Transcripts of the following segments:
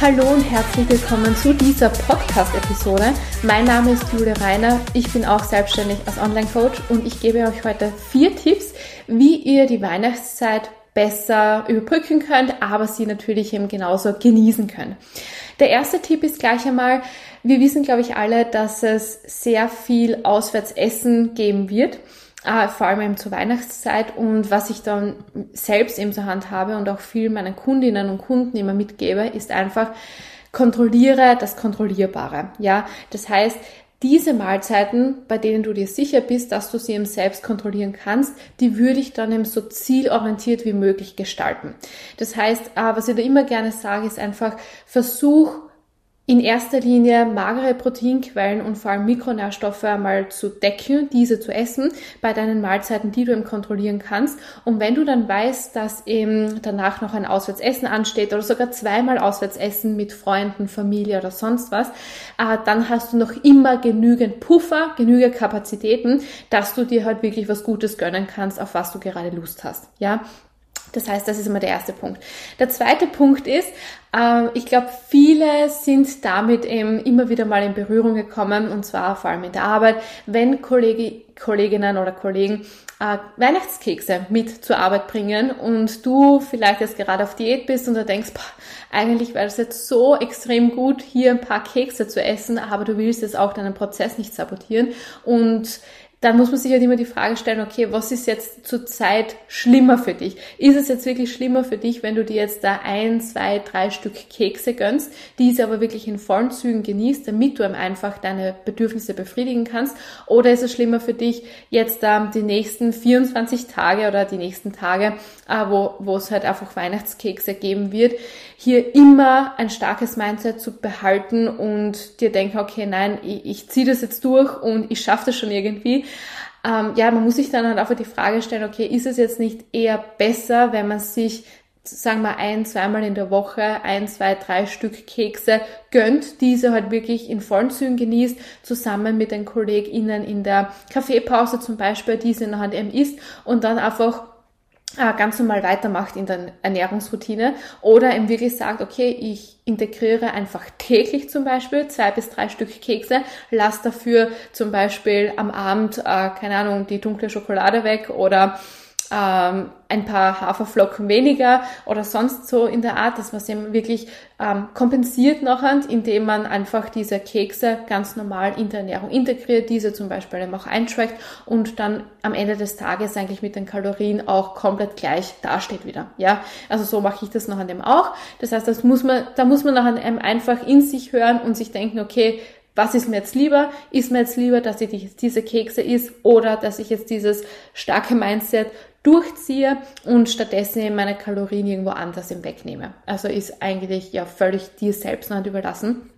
Hallo und herzlich willkommen zu dieser Podcast-Episode. Mein Name ist Julia Reiner. Ich bin auch selbstständig als Online-Coach und ich gebe euch heute vier Tipps, wie ihr die Weihnachtszeit besser überbrücken könnt, aber sie natürlich eben genauso genießen könnt. Der erste Tipp ist gleich einmal, wir wissen, glaube ich, alle, dass es sehr viel Auswärtsessen geben wird äh, vor allem eben zur Weihnachtszeit und was ich dann selbst eben zur Hand habe und auch viel meinen Kundinnen und Kunden immer mitgebe, ist einfach kontrolliere das Kontrollierbare. Ja, das heißt, diese Mahlzeiten, bei denen du dir sicher bist, dass du sie eben selbst kontrollieren kannst, die würde ich dann eben so zielorientiert wie möglich gestalten. Das heißt, äh, was ich da immer gerne sage, ist einfach, versuch in erster Linie magere Proteinquellen und vor allem Mikronährstoffe einmal zu decken, diese zu essen bei deinen Mahlzeiten, die du eben kontrollieren kannst. Und wenn du dann weißt, dass eben danach noch ein Auswärtsessen ansteht oder sogar zweimal Auswärtsessen mit Freunden, Familie oder sonst was, äh, dann hast du noch immer genügend Puffer, genügend Kapazitäten, dass du dir halt wirklich was Gutes gönnen kannst, auf was du gerade Lust hast. Ja, das heißt, das ist immer der erste Punkt. Der zweite Punkt ist, äh, ich glaube, viele sind damit eben immer wieder mal in Berührung gekommen, und zwar vor allem in der Arbeit, wenn Kollege, Kolleginnen oder Kollegen äh, Weihnachtskekse mit zur Arbeit bringen und du vielleicht jetzt gerade auf Diät bist und du denkst, boah, eigentlich wäre es jetzt so extrem gut, hier ein paar Kekse zu essen, aber du willst jetzt auch deinen Prozess nicht sabotieren und dann muss man sich halt immer die Frage stellen, okay, was ist jetzt zurzeit schlimmer für dich? Ist es jetzt wirklich schlimmer für dich, wenn du dir jetzt da ein, zwei, drei Stück Kekse gönnst, diese aber wirklich in vollen Zügen genießt, damit du einfach deine Bedürfnisse befriedigen kannst? Oder ist es schlimmer für dich, jetzt ähm, die nächsten 24 Tage oder die nächsten Tage, äh, wo, wo es halt einfach Weihnachtskekse geben wird, hier immer ein starkes Mindset zu behalten und dir denken, okay, nein, ich, ich ziehe das jetzt durch und ich schaffe das schon irgendwie. Ähm, ja, man muss sich dann halt einfach die Frage stellen, okay, ist es jetzt nicht eher besser, wenn man sich sagen wir ein, zweimal in der Woche ein, zwei, drei Stück Kekse gönnt, diese halt wirklich in vollen Zügen genießt, zusammen mit den KollegInnen in der Kaffeepause zum Beispiel, diese in der Hand eben isst und dann einfach ganz normal weitermacht in der Ernährungsroutine oder eben wirklich sagt, okay, ich integriere einfach täglich zum Beispiel zwei bis drei Stück Kekse, lass dafür zum Beispiel am Abend, äh, keine Ahnung, die dunkle Schokolade weg oder ähm, ein paar Haferflocken weniger oder sonst so in der Art, dass man eben wirklich ähm, kompensiert nachher, indem man einfach diese Kekse ganz normal in der Ernährung integriert, diese zum Beispiel eben auch eintrackt und dann am Ende des Tages eigentlich mit den Kalorien auch komplett gleich dasteht wieder. Ja, also so mache ich das nachher eben auch. Das heißt, das muss man, da muss man nachher einfach in sich hören und sich denken, okay, was ist mir jetzt lieber? Ist mir jetzt lieber, dass ich diese Kekse isst oder dass ich jetzt dieses starke Mindset durchziehe und stattdessen meine Kalorien irgendwo anders im wegnehme. Also ist eigentlich ja völlig dir selbst noch überlassen.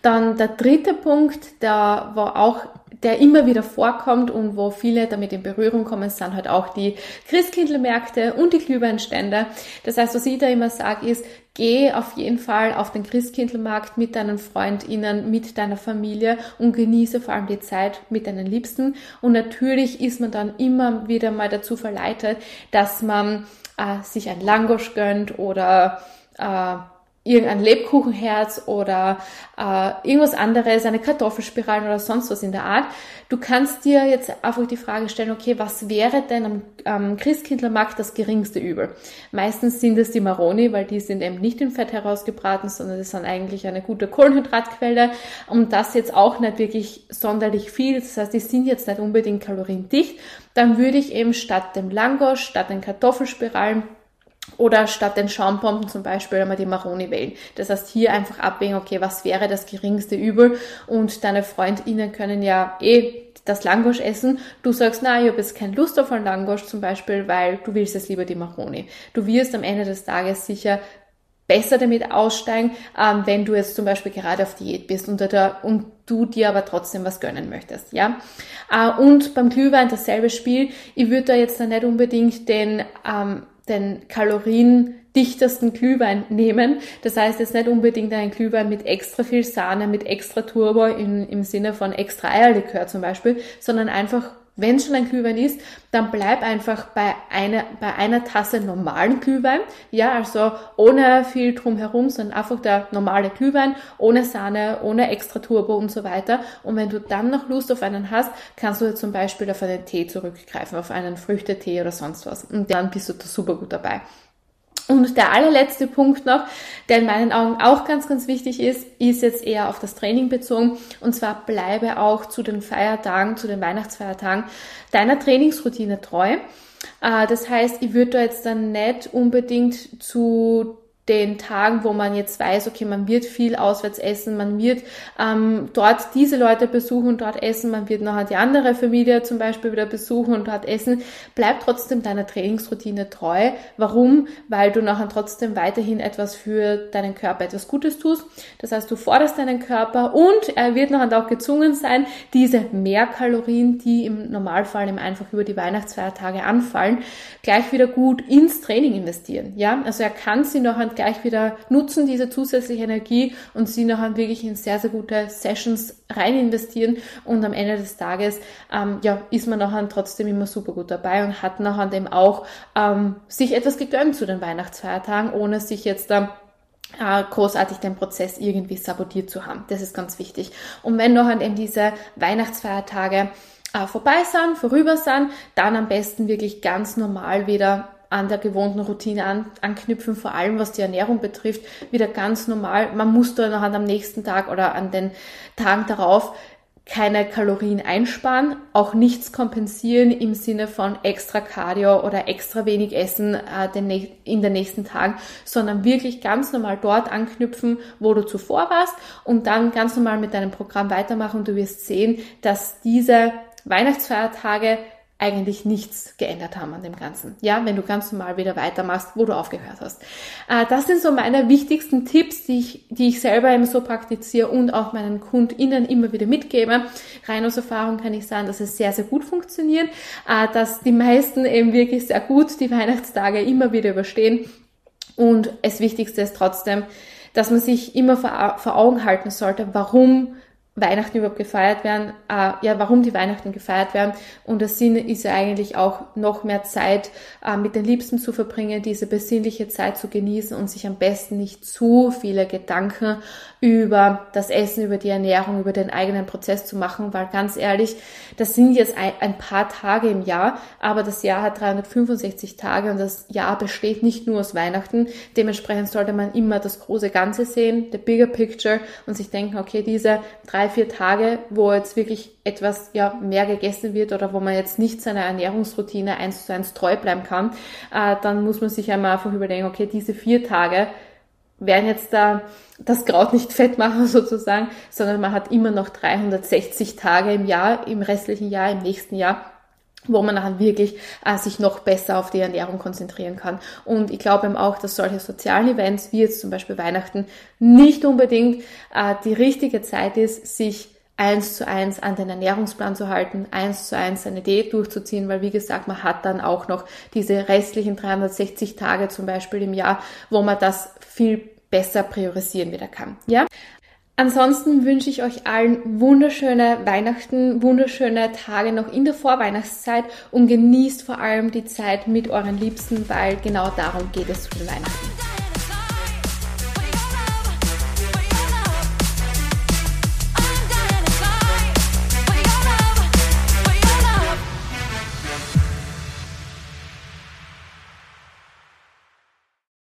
Dann der dritte Punkt, der war auch, der immer wieder vorkommt und wo viele damit in Berührung kommen, sind halt auch die Christkindlmärkte und die Glühweinstände. Das heißt, was ich da immer sage, ist, geh auf jeden Fall auf den Christkindlmarkt mit deinen FreundInnen, mit deiner Familie und genieße vor allem die Zeit mit deinen Liebsten. Und natürlich ist man dann immer wieder mal dazu verleitet, dass man äh, sich ein Langosch gönnt oder äh, irgendein Lebkuchenherz oder äh, irgendwas anderes, eine Kartoffelspirale oder sonst was in der Art. Du kannst dir jetzt einfach die Frage stellen, okay, was wäre denn am, am Christkindlermarkt das geringste Übel? Meistens sind es die Maroni, weil die sind eben nicht in Fett herausgebraten, sondern das sind eigentlich eine gute Kohlenhydratquelle und das jetzt auch nicht wirklich sonderlich viel. Das heißt, die sind jetzt nicht unbedingt kaloriendicht. Dann würde ich eben statt dem Langosch, statt den Kartoffelspiralen oder statt den Schaumpompen zum Beispiel einmal die Maroni wählen. Das heißt, hier einfach abwägen, okay, was wäre das geringste Übel? Und deine FreundInnen können ja eh das Langosch essen. Du sagst, na, ich habe jetzt keine Lust auf ein Langosch zum Beispiel, weil du willst jetzt lieber die Maroni. Du wirst am Ende des Tages sicher besser damit aussteigen, ähm, wenn du jetzt zum Beispiel gerade auf Diät bist und, da, und du dir aber trotzdem was gönnen möchtest, ja. Äh, und beim Glühwein dasselbe Spiel. Ich würde da jetzt dann nicht unbedingt den ähm, den kaloriendichtesten Glühwein nehmen. Das heißt jetzt nicht unbedingt einen Glühwein mit extra viel Sahne, mit extra Turbo in, im Sinne von extra Eierlikör zum Beispiel, sondern einfach Wenn schon ein Glühwein ist, dann bleib einfach bei einer, bei einer Tasse normalen Glühwein. Ja, also ohne viel drumherum, sondern einfach der normale Glühwein, ohne Sahne, ohne extra Turbo und so weiter. Und wenn du dann noch Lust auf einen hast, kannst du zum Beispiel auf einen Tee zurückgreifen, auf einen Früchtetee oder sonst was. Und dann bist du da super gut dabei. Und der allerletzte Punkt noch, der in meinen Augen auch ganz, ganz wichtig ist, ist jetzt eher auf das Training bezogen. Und zwar bleibe auch zu den Feiertagen, zu den Weihnachtsfeiertagen deiner Trainingsroutine treu. Äh, das heißt, ich würde da jetzt dann nicht unbedingt zu den Tagen, wo man jetzt weiß, okay, man wird viel auswärts essen, man wird ähm, dort diese Leute besuchen und dort essen, man wird nachher die andere Familie zum Beispiel wieder besuchen und dort essen, bleib trotzdem deiner Trainingsroutine treu. Warum? Weil du nachher trotzdem weiterhin etwas für deinen Körper, etwas Gutes tust. Das heißt, du forderst deinen Körper und er wird nachher auch gezwungen sein, diese Mehrkalorien, die im Normalfall eben einfach über die Weihnachtsfeiertage anfallen, gleich wieder gut ins Training investieren. Ja, also er kann sie nachher gleich wieder nutzen, diese zusätzliche Energie und sie nachher wirklich in sehr, sehr gute Sessions rein investieren und am Ende des Tages ähm, ja, ist man nachher trotzdem immer super gut dabei und hat nachher dem auch ähm, sich etwas gegönnt zu den Weihnachtsfeiertagen, ohne sich jetzt da äh, großartig den Prozess irgendwie sabotiert zu haben. Das ist ganz wichtig. Und wenn noch eben diese Weihnachtsfeiertage äh, vorbei sind, vorüber sind, dann am besten wirklich ganz normal wieder an der gewohnten Routine an, anknüpfen, vor allem was die Ernährung betrifft, wieder ganz normal. Man muss da noch am nächsten Tag oder an den Tagen darauf keine Kalorien einsparen, auch nichts kompensieren im Sinne von extra Cardio oder extra wenig Essen äh, in den nächsten Tagen, sondern wirklich ganz normal dort anknüpfen, wo du zuvor warst und dann ganz normal mit deinem Programm weitermachen und du wirst sehen, dass diese Weihnachtsfeiertage eigentlich nichts geändert haben an dem Ganzen. Ja, wenn du ganz normal wieder weitermachst, wo du aufgehört hast. Äh, das sind so meine wichtigsten Tipps, die ich, die ich selber eben so praktiziere und auch meinen KundInnen immer wieder mitgebe. Rein aus Erfahrung kann ich sagen, dass es sehr, sehr gut funktioniert, äh, dass die meisten eben wirklich sehr gut die Weihnachtstage immer wieder überstehen. Und das Wichtigste ist trotzdem, dass man sich immer vor, vor Augen halten sollte, warum Weihnachten überhaupt gefeiert werden, äh, ja, warum die Weihnachten gefeiert werden. Und der Sinn ist ja eigentlich auch noch mehr Zeit äh, mit den Liebsten zu verbringen, diese besinnliche Zeit zu genießen und sich am besten nicht zu viele Gedanken über das Essen, über die Ernährung, über den eigenen Prozess zu machen, weil ganz ehrlich, das sind jetzt ein, paar Tage im Jahr, aber das Jahr hat 365 Tage und das Jahr besteht nicht nur aus Weihnachten. Dementsprechend sollte man immer das große Ganze sehen, the bigger picture und sich denken, okay, diese drei, vier Tage, wo jetzt wirklich etwas ja mehr gegessen wird oder wo man jetzt nicht seiner Ernährungsroutine eins zu eins treu bleiben kann, äh, dann muss man sich einmal einfach überlegen, okay, diese vier Tage werden jetzt da das Kraut nicht fett machen sozusagen, sondern man hat immer noch 360 Tage im Jahr, im restlichen Jahr, im nächsten Jahr wo man dann wirklich äh, sich noch besser auf die Ernährung konzentrieren kann. Und ich glaube eben auch, dass solche sozialen Events, wie jetzt zum Beispiel Weihnachten, nicht unbedingt äh, die richtige Zeit ist, sich eins zu eins an den Ernährungsplan zu halten, eins zu eins seine Diät durchzuziehen, weil wie gesagt, man hat dann auch noch diese restlichen 360 Tage zum Beispiel im Jahr, wo man das viel besser priorisieren wieder kann. Ja? Ansonsten wünsche ich euch allen wunderschöne Weihnachten, wunderschöne Tage noch in der Vorweihnachtszeit und genießt vor allem die Zeit mit euren Liebsten, weil genau darum geht es zu den Weihnachten.